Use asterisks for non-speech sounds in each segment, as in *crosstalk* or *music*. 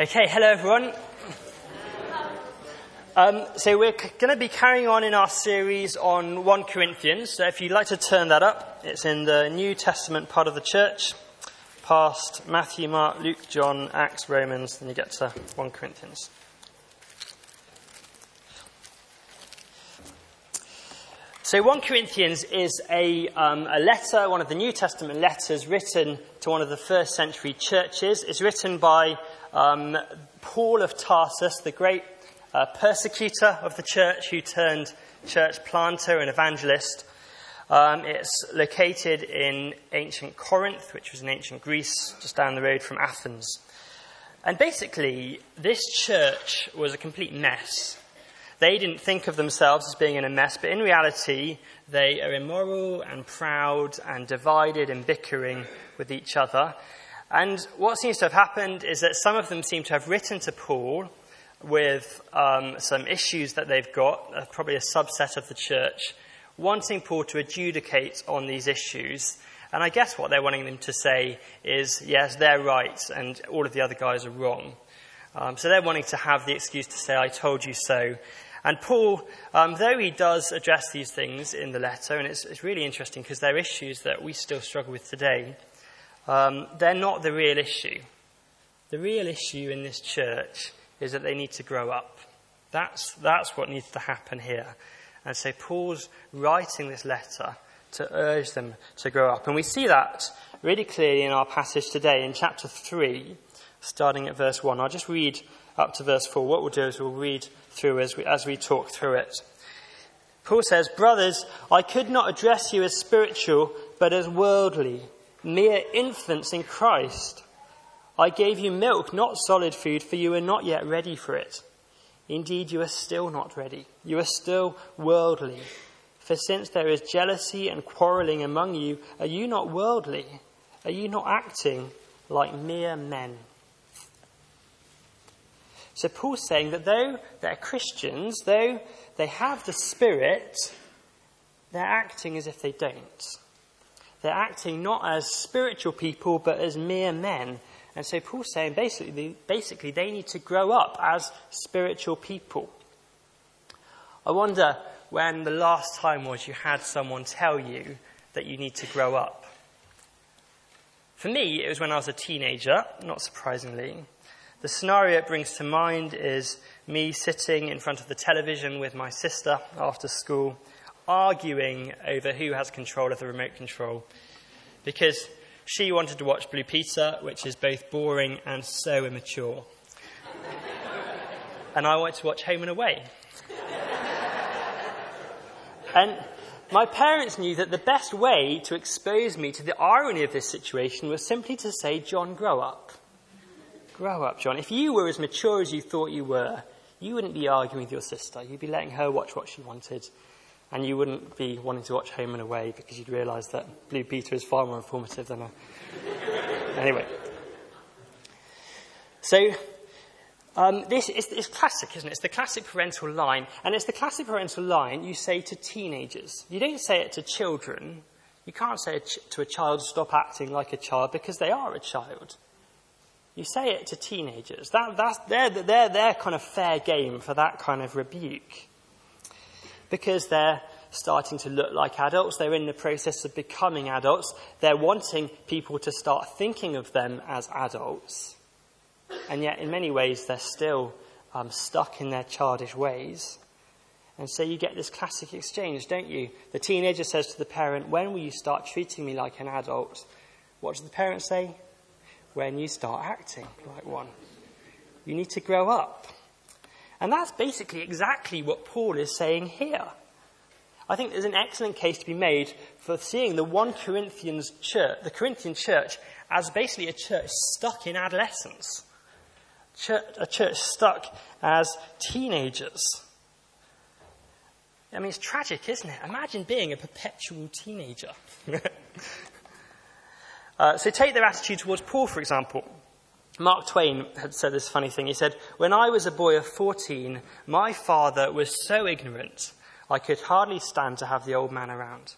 Okay, hello everyone. Um, so we're c- going to be carrying on in our series on 1 Corinthians. So if you'd like to turn that up, it's in the New Testament part of the church, past Matthew, Mark, Luke, John, Acts, Romans, then you get to 1 Corinthians. So 1 Corinthians is a, um, a letter, one of the New Testament letters written to one of the first century churches. It's written by um, Paul of Tarsus, the great uh, persecutor of the church who turned church planter and evangelist. Um, it's located in ancient Corinth, which was in ancient Greece, just down the road from Athens. And basically, this church was a complete mess. They didn't think of themselves as being in a mess, but in reality, they are immoral and proud and divided and bickering with each other. And what seems to have happened is that some of them seem to have written to Paul with um, some issues that they've got, uh, probably a subset of the church, wanting Paul to adjudicate on these issues. And I guess what they're wanting them to say is, yes, they're right, and all of the other guys are wrong. Um, so they're wanting to have the excuse to say, I told you so. And Paul, um, though he does address these things in the letter, and it's, it's really interesting because they're issues that we still struggle with today, um, they're not the real issue. The real issue in this church is that they need to grow up. That's, that's what needs to happen here. And so Paul's writing this letter to urge them to grow up. And we see that really clearly in our passage today in chapter 3, starting at verse 1. I'll just read up to verse 4. What we'll do is we'll read through as we, as we talk through it. Paul says, Brothers, I could not address you as spiritual, but as worldly mere infants in Christ. I gave you milk, not solid food, for you are not yet ready for it. Indeed, you are still not ready. You are still worldly. For since there is jealousy and quarreling among you, are you not worldly? Are you not acting like mere men? So Paul's saying that though they're Christians, though they have the Spirit, they're acting as if they don't. They're acting not as spiritual people, but as mere men. And so Paul's saying basically, basically they need to grow up as spiritual people. I wonder when the last time was you had someone tell you that you need to grow up. For me, it was when I was a teenager, not surprisingly. The scenario it brings to mind is me sitting in front of the television with my sister after school, arguing over who has control of the remote control because she wanted to watch Blue Peter, which is both boring and so immature. and I wanted to watch Home and Away. and my parents knew that the best way to expose me to the irony of this situation was simply to say, John, grow up. Grow up, John. If you were as mature as you thought you were, you wouldn't be arguing with your sister. You'd be letting her watch what she wanted and you wouldn't be wanting to watch Home and Away because you'd realise that Blue Peter is far more informative than a. *laughs* anyway. So, um, this is it's classic, isn't it? It's the classic parental line. And it's the classic parental line you say to teenagers. You don't say it to children. You can't say to a child, stop acting like a child because they are a child. You say it to teenagers. That, that's, they're, they're, they're kind of fair game for that kind of rebuke because they're starting to look like adults. They're in the process of becoming adults. They're wanting people to start thinking of them as adults. And yet, in many ways, they're still um, stuck in their childish ways. And so you get this classic exchange, don't you? The teenager says to the parent, When will you start treating me like an adult? What does the parent say? When you start acting like one. You need to grow up. And that's basically exactly what Paul is saying here. I think there's an excellent case to be made for seeing the 1 Corinthians church, the Corinthian church, as basically a church stuck in adolescence. Church, a church stuck as teenagers. I mean, it's tragic, isn't it? Imagine being a perpetual teenager. *laughs* uh, so take their attitude towards Paul, for example. Mark Twain had said this funny thing. He said, When I was a boy of 14, my father was so ignorant I could hardly stand to have the old man around.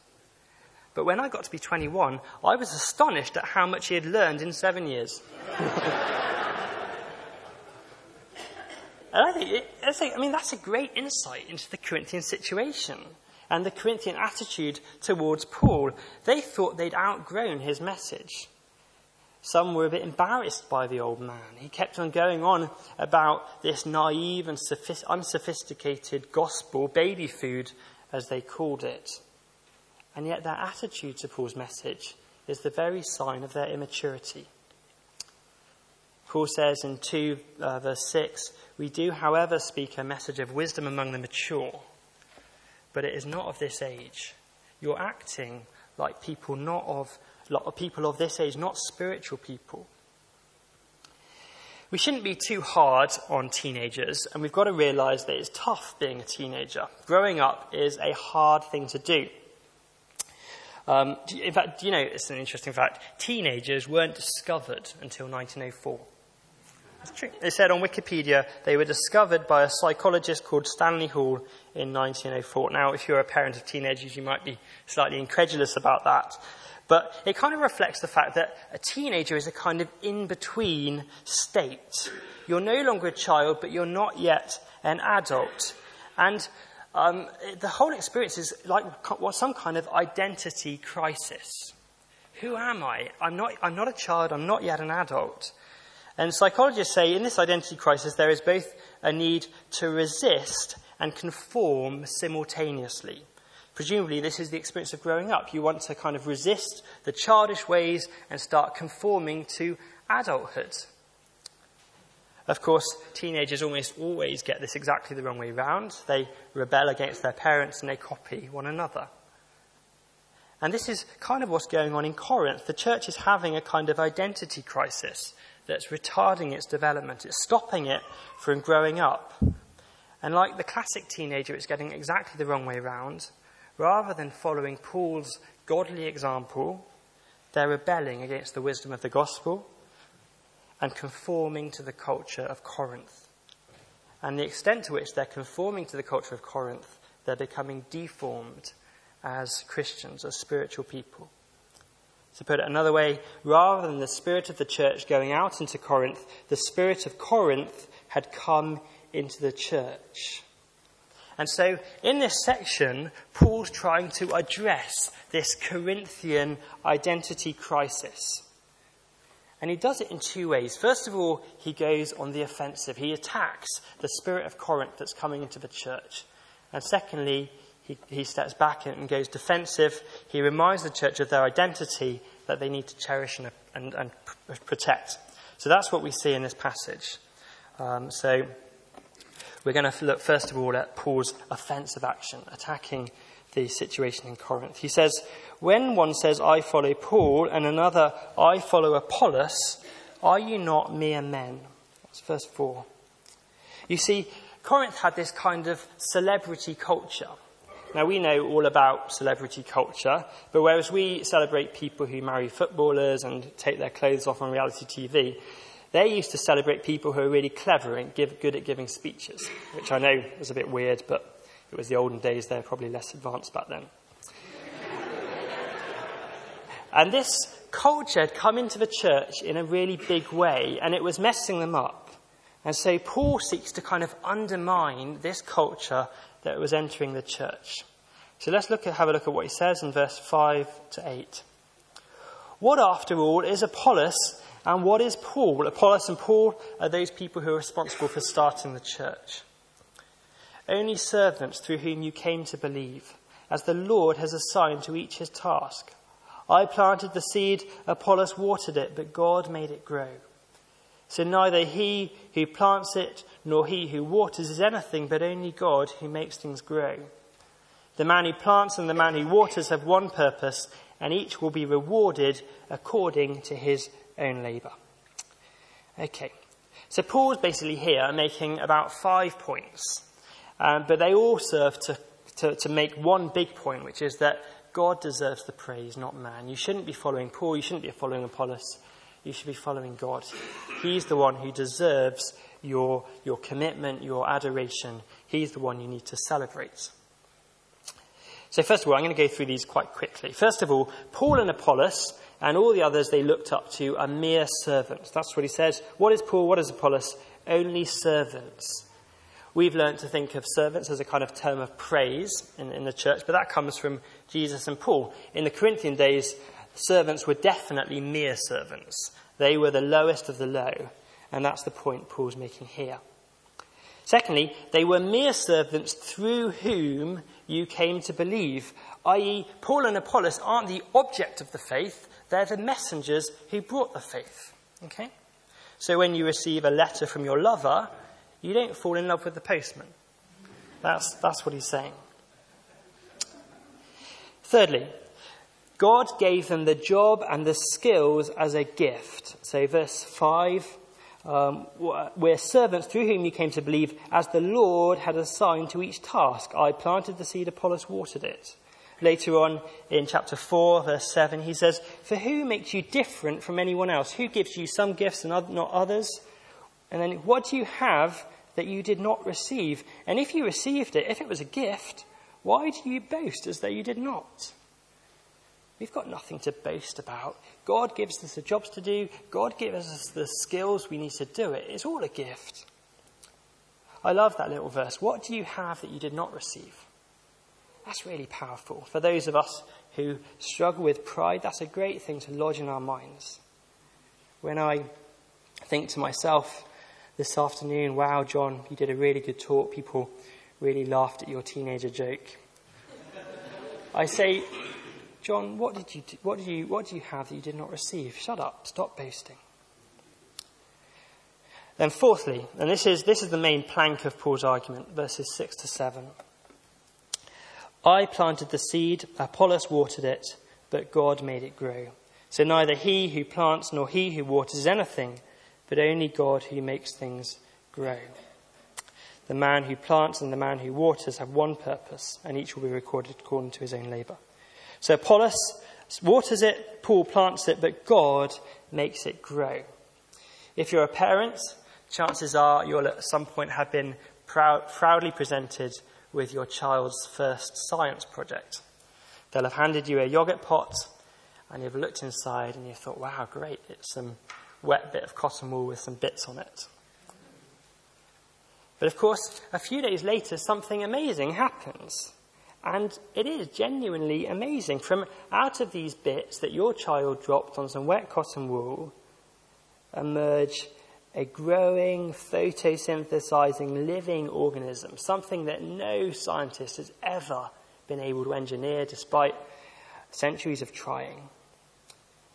But when I got to be 21, I was astonished at how much he had learned in seven years. And I think, I, think, I mean, that's a great insight into the Corinthian situation and the Corinthian attitude towards Paul. They thought they'd outgrown his message. Some were a bit embarrassed by the old man. He kept on going on about this naive and unsophisticated gospel, baby food, as they called it. And yet their attitude to Paul's message is the very sign of their immaturity. Paul says in 2 uh, verse 6, We do, however, speak a message of wisdom among the mature, but it is not of this age. You're acting like people not of people of this age, not spiritual people. We shouldn't be too hard on teenagers, and we've got to realize that it's tough being a teenager. Growing up is a hard thing to do. Um, in fact, you know, it's an interesting fact. Teenagers weren't discovered until 1904. It's true. It said on Wikipedia they were discovered by a psychologist called Stanley Hall in 1904. Now, if you're a parent of teenagers, you might be slightly incredulous about that. But it kind of reflects the fact that a teenager is a kind of in between state. You're no longer a child, but you're not yet an adult. And um, the whole experience is like some kind of identity crisis. Who am I? I'm not, I'm not a child, I'm not yet an adult. And psychologists say in this identity crisis, there is both a need to resist and conform simultaneously. Presumably, this is the experience of growing up. You want to kind of resist the childish ways and start conforming to adulthood. Of course, teenagers almost always get this exactly the wrong way round. They rebel against their parents and they copy one another. And this is kind of what's going on in Corinth. The church is having a kind of identity crisis that's retarding its development. It's stopping it from growing up. And like the classic teenager, it's getting exactly the wrong way round. Rather than following Paul's godly example, they're rebelling against the wisdom of the gospel and conforming to the culture of Corinth. And the extent to which they're conforming to the culture of Corinth, they're becoming deformed as Christians, as spiritual people. To put it another way, rather than the spirit of the church going out into Corinth, the spirit of Corinth had come into the church. And so in this section, Paul's trying to address this Corinthian identity crisis. And he does it in two ways. First of all, he goes on the offensive. He attacks the spirit of Corinth that's coming into the church. And secondly, he, he steps back and goes defensive. He reminds the church of their identity that they need to cherish and, and, and protect. So that's what we see in this passage. Um, so we're going to look first of all at Paul's offensive action, attacking the situation in Corinth. He says, When one says, I follow Paul, and another, I follow Apollos, are you not mere men? That's verse 4. You see, Corinth had this kind of celebrity culture. Now, we know all about celebrity culture, but whereas we celebrate people who marry footballers and take their clothes off on reality TV, they used to celebrate people who were really clever and give, good at giving speeches, which I know is a bit weird, but it was the olden days, they were probably less advanced back then. *laughs* and this culture had come into the church in a really big way, and it was messing them up. And so Paul seeks to kind of undermine this culture that was entering the church. So let's look at, have a look at what he says in verse 5 to 8. What, after all, is Apollos and what is Paul? Apollos and Paul are those people who are responsible for starting the church. Only servants through whom you came to believe, as the Lord has assigned to each his task. I planted the seed, Apollos watered it, but God made it grow. So neither he who plants it nor he who waters is anything, but only God who makes things grow. The man who plants and the man who waters have one purpose, and each will be rewarded according to his own labour. Okay, so Paul's basically here making about five points, um, but they all serve to, to, to make one big point, which is that God deserves the praise, not man. You shouldn't be following Paul, you shouldn't be following Apollos, you should be following God. He's the one who deserves your, your commitment, your adoration. He's the one you need to celebrate. So, first of all, I'm going to go through these quite quickly. First of all, Paul and Apollos and all the others they looked up to are mere servants. That's what he says. What is Paul? What is Apollos? Only servants We've learned to think of servants as a kind of term of praise in, in the church, but that comes from Jesus and Paul. In the Corinthian days, servants were definitely mere servants. They were the lowest of the low, and that's the point Paul's making here. Secondly, they were mere servants through whom you came to believe, i.e., Paul and Apollos aren't the object of the faith, they're the messengers who brought the faith. Okay? So when you receive a letter from your lover, you don't fall in love with the postman. That's, that's what he's saying. Thirdly, God gave them the job and the skills as a gift. So, verse 5 um, we're servants through whom you came to believe, as the Lord had assigned to each task. I planted the seed, Apollos watered it. Later on in chapter 4, verse 7, he says, For who makes you different from anyone else? Who gives you some gifts and not others? And then, what do you have that you did not receive? And if you received it, if it was a gift, why do you boast as though you did not? We've got nothing to boast about. God gives us the jobs to do, God gives us the skills we need to do it. It's all a gift. I love that little verse. What do you have that you did not receive? That's really powerful. For those of us who struggle with pride, that's a great thing to lodge in our minds. When I think to myself this afternoon, wow, John, you did a really good talk. People really laughed at your teenager joke. I say, John, what did you do, what did you what do you have that you did not receive? Shut up, stop boasting. Then fourthly, and this is this is the main plank of Paul's argument, verses six to seven. I planted the seed, Apollos watered it, but God made it grow. So neither he who plants nor he who waters anything, but only God who makes things grow. The man who plants and the man who waters have one purpose, and each will be recorded according to his own labour. So Apollos waters it, Paul plants it, but God makes it grow. If you're a parent, chances are you'll at some point have been proud, proudly presented with your child's first science project. They'll have handed you a yogurt pot and you've looked inside and you thought, wow, great, it's some wet bit of cotton wool with some bits on it. But of course, a few days later, something amazing happens. And it is genuinely amazing. From out of these bits that your child dropped on some wet cotton wool emerge a growing, photosynthesizing, living organism, something that no scientist has ever been able to engineer despite centuries of trying.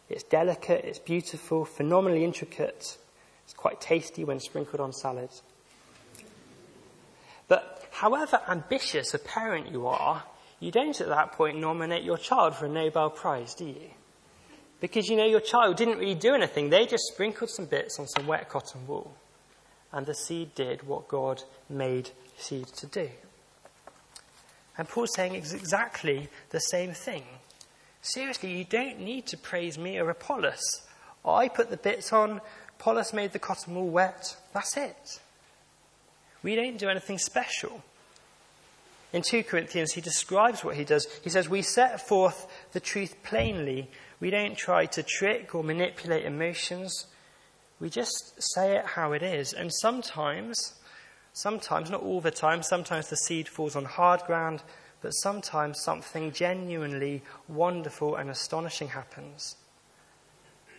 It's delicate, it's beautiful, phenomenally intricate, it's quite tasty when sprinkled on salad. But however ambitious a parent you are, you don't at that point nominate your child for a Nobel Prize, do you? Because you know your child didn't really do anything. They just sprinkled some bits on some wet cotton wool. And the seed did what God made seed to do. And Paul's saying it's exactly the same thing. Seriously, you don't need to praise me or Apollos. I put the bits on, Apollos made the cotton wool wet. That's it. We don't do anything special. In 2 Corinthians, he describes what he does. He says, We set forth the truth plainly we don't try to trick or manipulate emotions. We just say it how it is. And sometimes, sometimes, not all the time, sometimes the seed falls on hard ground, but sometimes something genuinely wonderful and astonishing happens.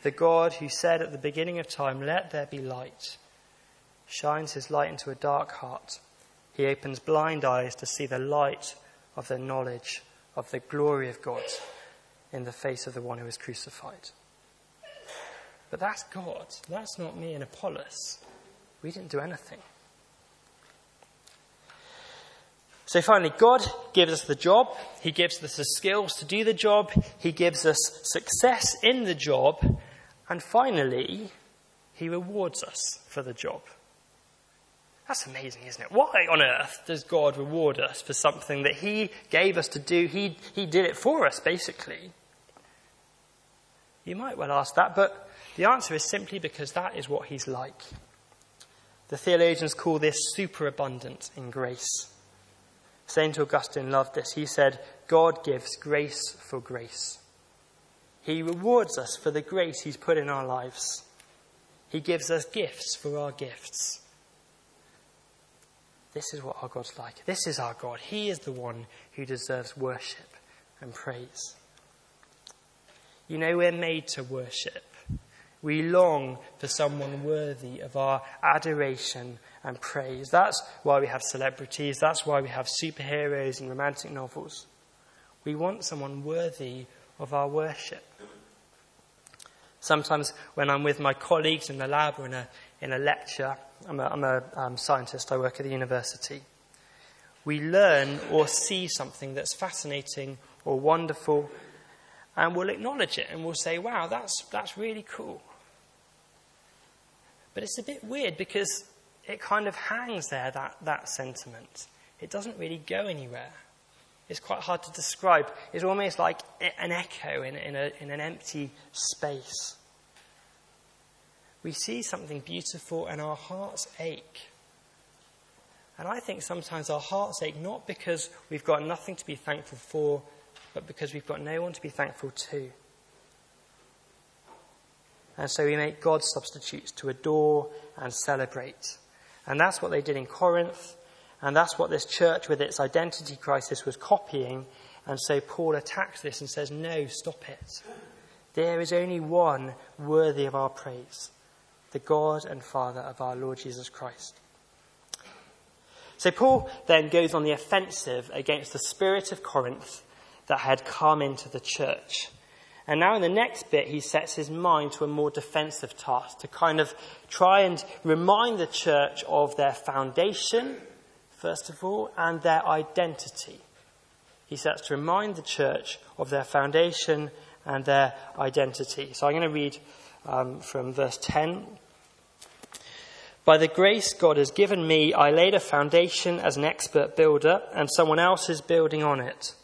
The God who said at the beginning of time, Let there be light, shines his light into a dark heart. He opens blind eyes to see the light of the knowledge of the glory of God in the face of the one who was crucified. But that's God. That's not me and Apollos. We didn't do anything. So finally, God gives us the job. He gives us the skills to do the job. He gives us success in the job. And finally, He rewards us for the job. That's amazing, isn't it? Why on earth does God reward us for something that He gave us to do? He, he did it for us, basically. You might well ask that, but the answer is simply because that is what He's like. The theologians call this superabundance in grace. St. Augustine loved this. He said, God gives grace for grace. He rewards us for the grace He's put in our lives. He gives us gifts for our gifts. This is what our God's like. This is our God. He is the one who deserves worship and praise. You know, we're made to worship. We long for someone worthy of our adoration and praise. That's why we have celebrities. That's why we have superheroes and romantic novels. We want someone worthy of our worship. Sometimes when I'm with my colleagues in the lab or in a, in a lecture, I'm a, I'm a um, scientist, I work at the university. We learn or see something that's fascinating or wonderful, and we'll acknowledge it and we'll say, wow, that's, that's really cool. But it's a bit weird because it kind of hangs there, that, that sentiment. It doesn't really go anywhere. It's quite hard to describe. It's almost like an echo in, in, a, in an empty space. We see something beautiful and our hearts ache. And I think sometimes our hearts ache not because we've got nothing to be thankful for, but because we've got no one to be thankful to. And so we make God substitutes to adore and celebrate. And that's what they did in Corinth. And that's what this church, with its identity crisis, was copying. And so Paul attacks this and says, No, stop it. There is only one worthy of our praise the God and Father of our Lord Jesus Christ. So Paul then goes on the offensive against the spirit of Corinth that had come into the church. And now in the next bit, he sets his mind to a more defensive task to kind of try and remind the church of their foundation first of all, and their identity. He sets to remind the church of their foundation and their identity. So I'm going to read um, from verse 10. By the grace God has given me, I laid a foundation as an expert builder, and someone else is building on it.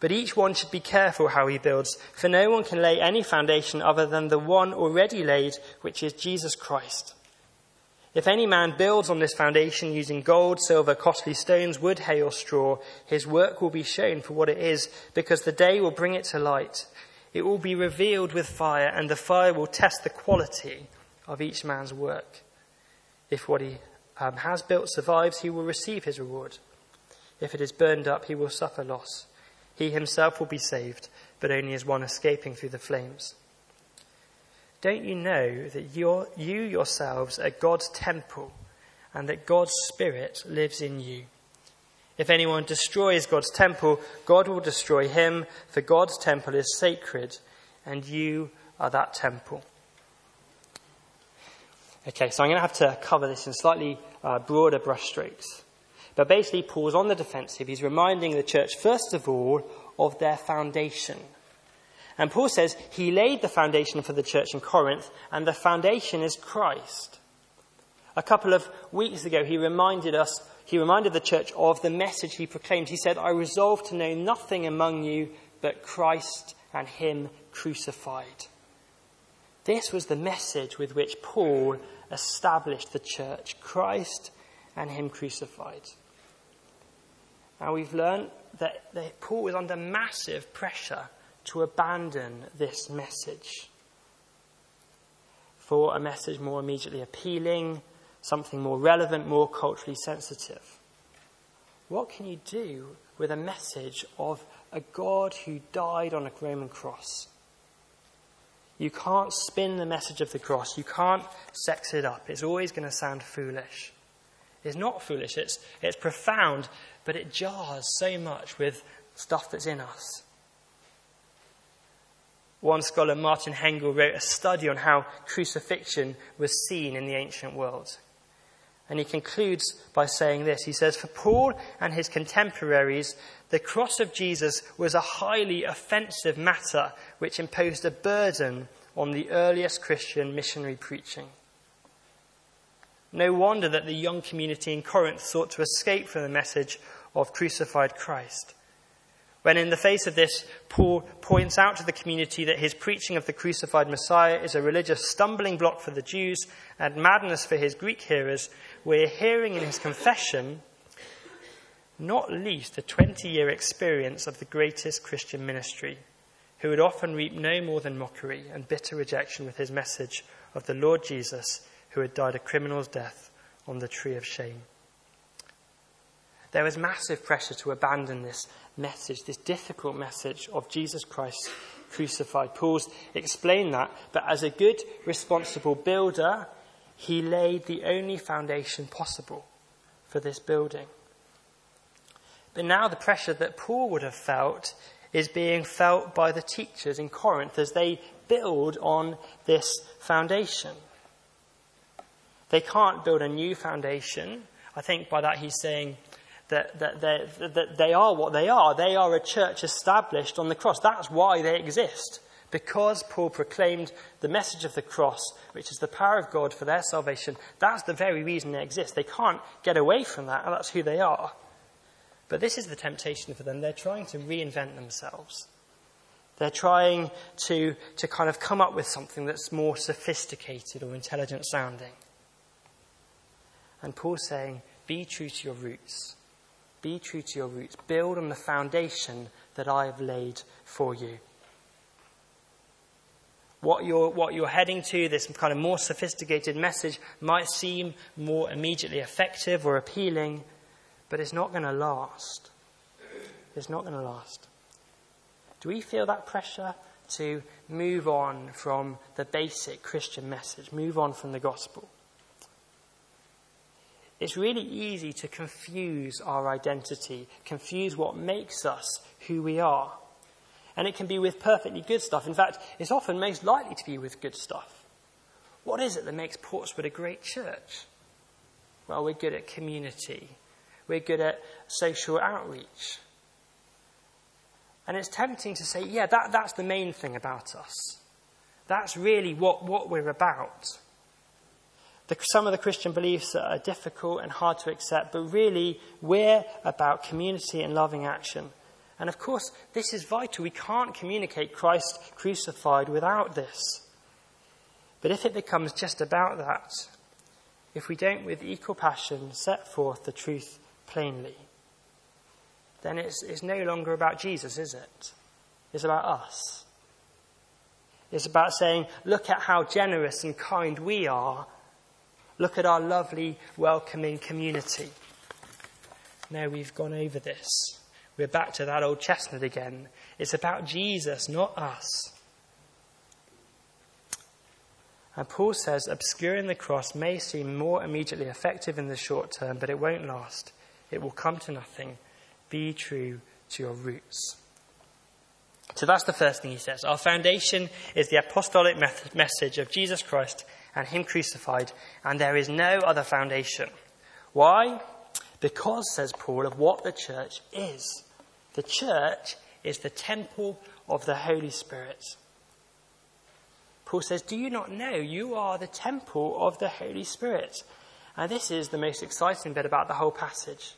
But each one should be careful how he builds, for no one can lay any foundation other than the one already laid, which is Jesus Christ. If any man builds on this foundation using gold, silver, costly stones, wood, hay, or straw, his work will be shown for what it is, because the day will bring it to light. It will be revealed with fire, and the fire will test the quality of each man's work. If what he um, has built survives, he will receive his reward. If it is burned up, he will suffer loss. He himself will be saved, but only as one escaping through the flames. Don't you know that you yourselves are God's temple and that God's Spirit lives in you? If anyone destroys God's temple, God will destroy him, for God's temple is sacred, and you are that temple. Okay, so I'm going to have to cover this in slightly uh, broader brushstrokes. But basically, Paul's on the defensive. He's reminding the church, first of all, of their foundation. And Paul says he laid the foundation for the church in Corinth, and the foundation is Christ. A couple of weeks ago, he reminded us, he reminded the church of the message he proclaimed. He said, I resolve to know nothing among you but Christ and Him crucified. This was the message with which Paul established the church Christ and Him crucified. Now we've learned that, that Paul was under massive pressure to abandon this message for a message more immediately appealing, something more relevant, more culturally sensitive. What can you do with a message of a God who died on a Roman cross? You can't spin the message of the cross. You can't sex it up. It's always going to sound foolish. It's not foolish, it's, it's profound, but it jars so much with stuff that's in us. One scholar, Martin Hengel, wrote a study on how crucifixion was seen in the ancient world. And he concludes by saying this. He says, For Paul and his contemporaries, the cross of Jesus was a highly offensive matter which imposed a burden on the earliest Christian missionary preaching. No wonder that the young community in Corinth sought to escape from the message of crucified Christ. When in the face of this, Paul points out to the community that his preaching of the crucified Messiah is a religious stumbling block for the Jews and madness for his Greek hearers, we're hearing in his confession not least a 20 year experience of the greatest Christian ministry, who would often reap no more than mockery and bitter rejection with his message of the Lord Jesus, who had died a criminal's death on the tree of shame. There was massive pressure to abandon this message, this difficult message of Jesus Christ crucified. Paul's explained that, but as a good, responsible builder, he laid the only foundation possible for this building. But now the pressure that Paul would have felt is being felt by the teachers in Corinth as they build on this foundation. They can't build a new foundation. I think by that he's saying that, that, that they are what they are. They are a church established on the cross. That's why they exist. Because Paul proclaimed the message of the cross, which is the power of God for their salvation, that's the very reason they exist. They can't get away from that, and that's who they are. But this is the temptation for them. They're trying to reinvent themselves. They're trying to, to kind of come up with something that's more sophisticated or intelligent sounding. And Paul's saying, be true to your roots. Be true to your roots. Build on the foundation that I have laid for you. What you're, what you're heading to, this kind of more sophisticated message, might seem more immediately effective or appealing, but it's not going to last. It's not going to last. Do we feel that pressure to move on from the basic Christian message, move on from the gospel? It's really easy to confuse our identity, confuse what makes us who we are. And it can be with perfectly good stuff. In fact, it's often most likely to be with good stuff. What is it that makes Portswood a great church? Well, we're good at community. We're good at social outreach. And it's tempting to say, yeah, that, that's the main thing about us. That's really what, what we're about. The, some of the Christian beliefs are difficult and hard to accept, but really we're about community and loving action. And of course, this is vital. We can't communicate Christ crucified without this. But if it becomes just about that, if we don't with equal passion set forth the truth plainly, then it's, it's no longer about Jesus, is it? It's about us. It's about saying, look at how generous and kind we are Look at our lovely, welcoming community. Now we've gone over this. We're back to that old chestnut again. It's about Jesus, not us. And Paul says obscuring the cross may seem more immediately effective in the short term, but it won't last. It will come to nothing. Be true to your roots. So that's the first thing he says. Our foundation is the apostolic message of Jesus Christ and Him crucified, and there is no other foundation. Why? Because, says Paul, of what the church is. The church is the temple of the Holy Spirit. Paul says, Do you not know you are the temple of the Holy Spirit? And this is the most exciting bit about the whole passage.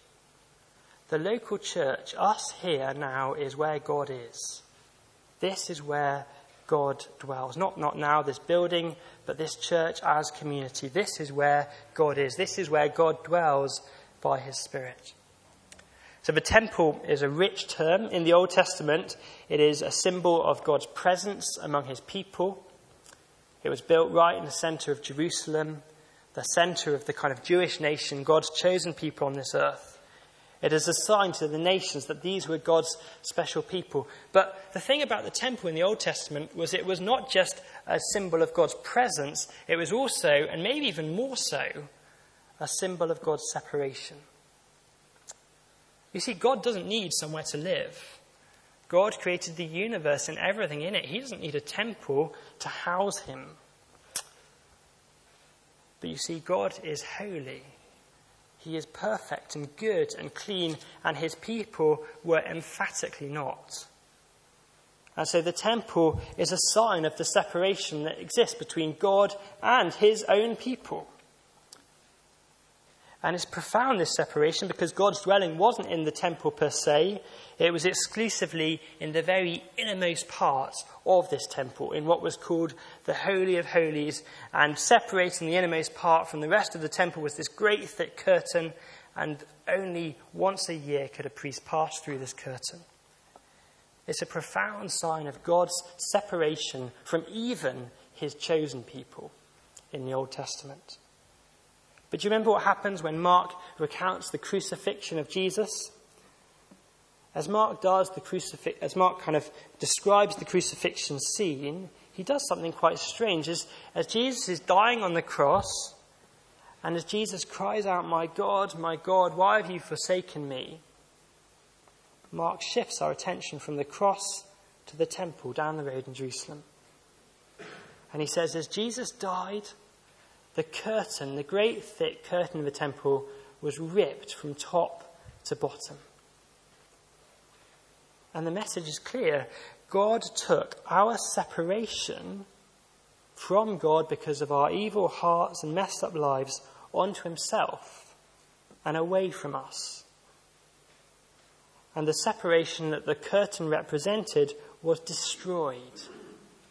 The local church, us here now, is where God is. This is where God dwells. Not, not now, this building, but this church as community. This is where God is. This is where God dwells by his Spirit. So the temple is a rich term. In the Old Testament, it is a symbol of God's presence among his people. It was built right in the center of Jerusalem, the center of the kind of Jewish nation, God's chosen people on this earth. It is a sign to the nations that these were God's special people. But the thing about the temple in the Old Testament was it was not just a symbol of God's presence, it was also, and maybe even more so, a symbol of God's separation. You see, God doesn't need somewhere to live. God created the universe and everything in it. He doesn't need a temple to house him. But you see, God is holy. He is perfect and good and clean, and his people were emphatically not. And so the temple is a sign of the separation that exists between God and his own people. And it's profound, this separation, because God's dwelling wasn't in the temple per se. It was exclusively in the very innermost parts of this temple, in what was called the Holy of Holies. And separating the innermost part from the rest of the temple was this great thick curtain, and only once a year could a priest pass through this curtain. It's a profound sign of God's separation from even his chosen people in the Old Testament. But do you remember what happens when Mark recounts the crucifixion of Jesus? As Mark does the crucifix, as Mark kind of describes the crucifixion scene, he does something quite strange. As, as Jesus is dying on the cross, and as Jesus cries out, My God, my God, why have you forsaken me? Mark shifts our attention from the cross to the temple down the road in Jerusalem. And he says, As Jesus died, the curtain, the great thick curtain of the temple, was ripped from top to bottom. And the message is clear God took our separation from God because of our evil hearts and messed up lives onto himself and away from us. And the separation that the curtain represented was destroyed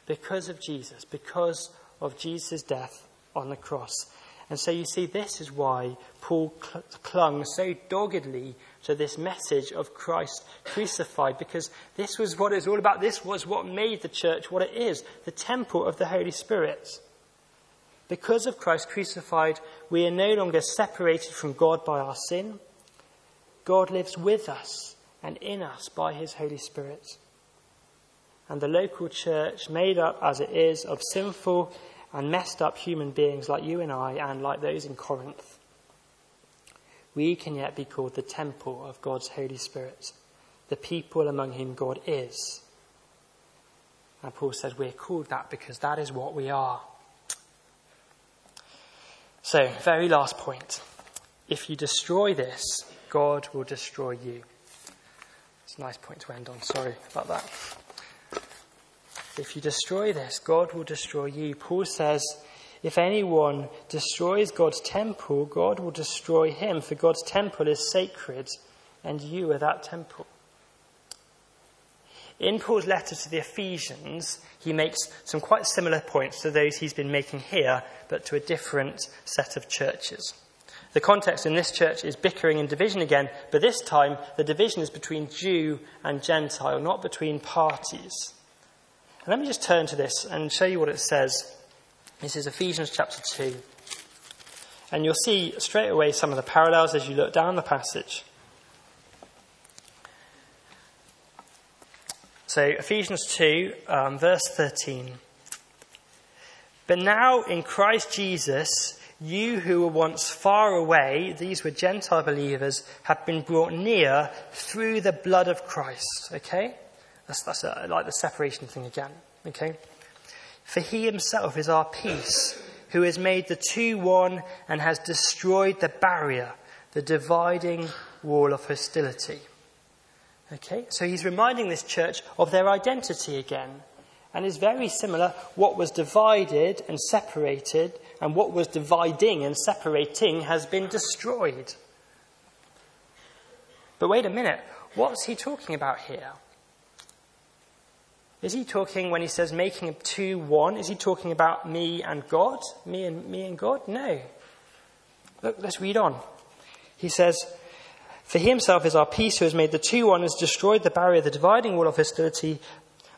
because of Jesus, because of Jesus' death on the cross. And so you see, this is why Paul cl- clung so doggedly to this message of Christ crucified, because this was what it was all about. This was what made the church what it is the temple of the Holy Spirit. Because of Christ crucified, we are no longer separated from God by our sin. God lives with us and in us by his Holy Spirit. And the local church, made up as it is of sinful and messed up human beings like you and I and like those in Corinth, we can yet be called the temple of God's Holy Spirit, the people among whom God is. And Paul says we're called that because that is what we are. So, very last point. If you destroy this, God will destroy you. It's a nice point to end on. Sorry about that. If you destroy this, God will destroy you. Paul says, if anyone destroys God's temple, God will destroy him, for God's temple is sacred, and you are that temple. In Paul's letter to the Ephesians, he makes some quite similar points to those he's been making here, but to a different set of churches. The context in this church is bickering and division again, but this time the division is between Jew and Gentile, not between parties. Let me just turn to this and show you what it says. This is Ephesians chapter 2. And you'll see straight away some of the parallels as you look down the passage. So, Ephesians 2, um, verse 13. But now in Christ Jesus, you who were once far away, these were Gentile believers, have been brought near through the blood of Christ. Okay? That's, that's a, like the separation thing again. Okay? For he himself is our peace, who has made the two one and has destroyed the barrier, the dividing wall of hostility. Okay? So he's reminding this church of their identity again. And is very similar. What was divided and separated, and what was dividing and separating has been destroyed. But wait a minute. What's he talking about here? Is he talking when he says making two one? Is he talking about me and God? Me and me and God? No. Look, let's read on. He says, For he himself is our peace, who has made the two one, has destroyed the barrier, the dividing wall of hostility.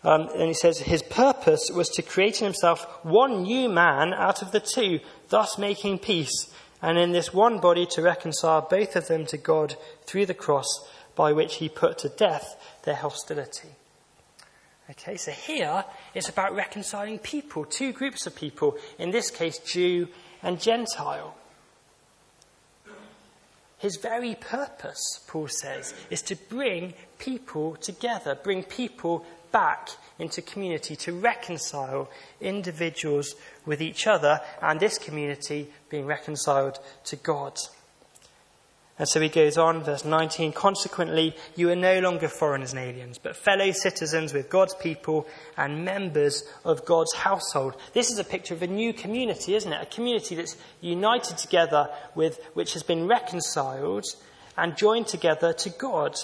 Um, and he says, His purpose was to create in himself one new man out of the two, thus making peace, and in this one body to reconcile both of them to God through the cross, by which he put to death their hostility. Okay, so here it's about reconciling people, two groups of people, in this case, Jew and Gentile. His very purpose, Paul says, is to bring people together, bring people back into community, to reconcile individuals with each other, and this community being reconciled to God. And so he goes on, verse 19, consequently, you are no longer foreigners and aliens, but fellow citizens with God's people and members of God's household. This is a picture of a new community, isn't it? A community that's united together with, which has been reconciled and joined together to God.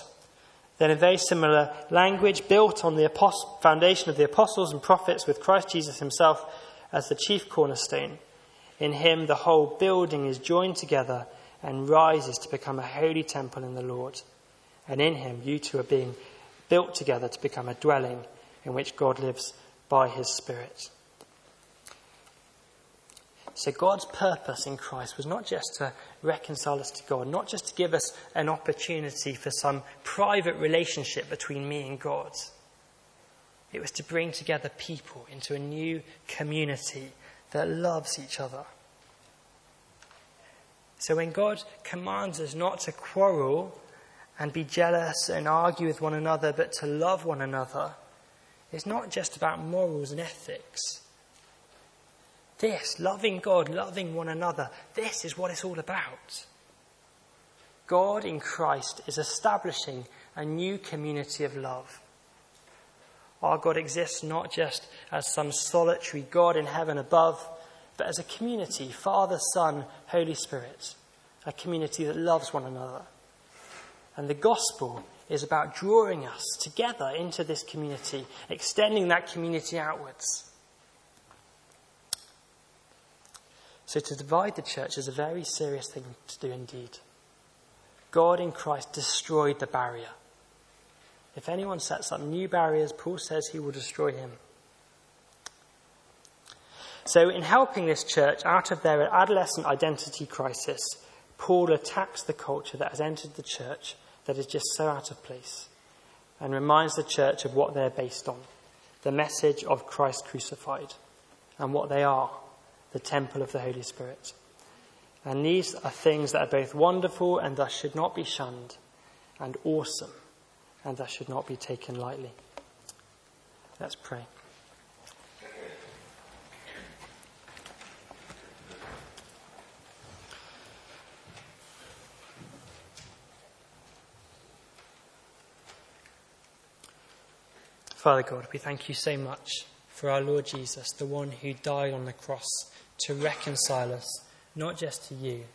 Then a very similar language built on the apost- foundation of the apostles and prophets with Christ Jesus himself as the chief cornerstone. In him, the whole building is joined together and rises to become a holy temple in the Lord. And in him, you two are being built together to become a dwelling in which God lives by his Spirit. So God's purpose in Christ was not just to reconcile us to God, not just to give us an opportunity for some private relationship between me and God. It was to bring together people into a new community that loves each other. So when God commands us not to quarrel and be jealous and argue with one another, but to love one another, it's not just about morals and ethics. This, loving God, loving one another, this is what it's all about. God in Christ is establishing a new community of love. Our God exists not just as some solitary God in heaven above, but as a community Father, Son, Holy Spirit, a community that loves one another. And the gospel is about drawing us together into this community, extending that community outwards. So, to divide the church is a very serious thing to do indeed. God in Christ destroyed the barrier. If anyone sets up new barriers, Paul says he will destroy him. So, in helping this church out of their adolescent identity crisis, Paul attacks the culture that has entered the church that is just so out of place and reminds the church of what they're based on the message of Christ crucified and what they are the temple of the Holy Spirit. And these are things that are both wonderful and thus should not be shunned, and awesome and thus should not be taken lightly. Let's pray. Father God, we thank you so much for our Lord Jesus, the one who died on the cross to reconcile us, not just to you,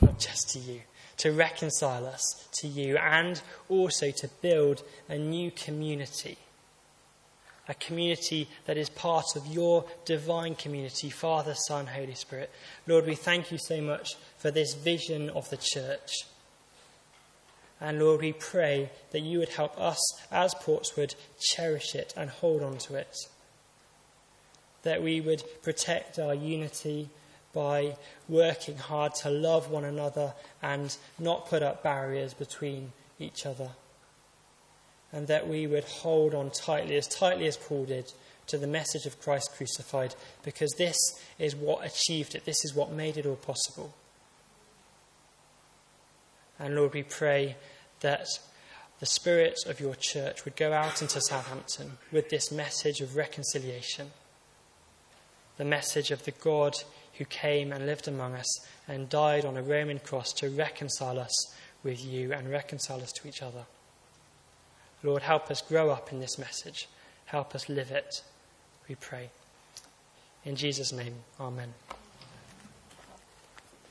not just to you, to reconcile us to you and also to build a new community. A community that is part of your divine community, Father, Son, Holy Spirit. Lord, we thank you so much for this vision of the church. And Lord, we pray that you would help us as Portswood cherish it and hold on to it. That we would protect our unity by working hard to love one another and not put up barriers between each other. And that we would hold on tightly, as tightly as Paul did, to the message of Christ crucified, because this is what achieved it. This is what made it all possible. And Lord, we pray that the spirit of your church would go out into Southampton with this message of reconciliation, the message of the God who came and lived among us and died on a Roman cross to reconcile us with you and reconcile us to each other. Lord, help us grow up in this message. Help us live it, we pray. In Jesus' name, amen.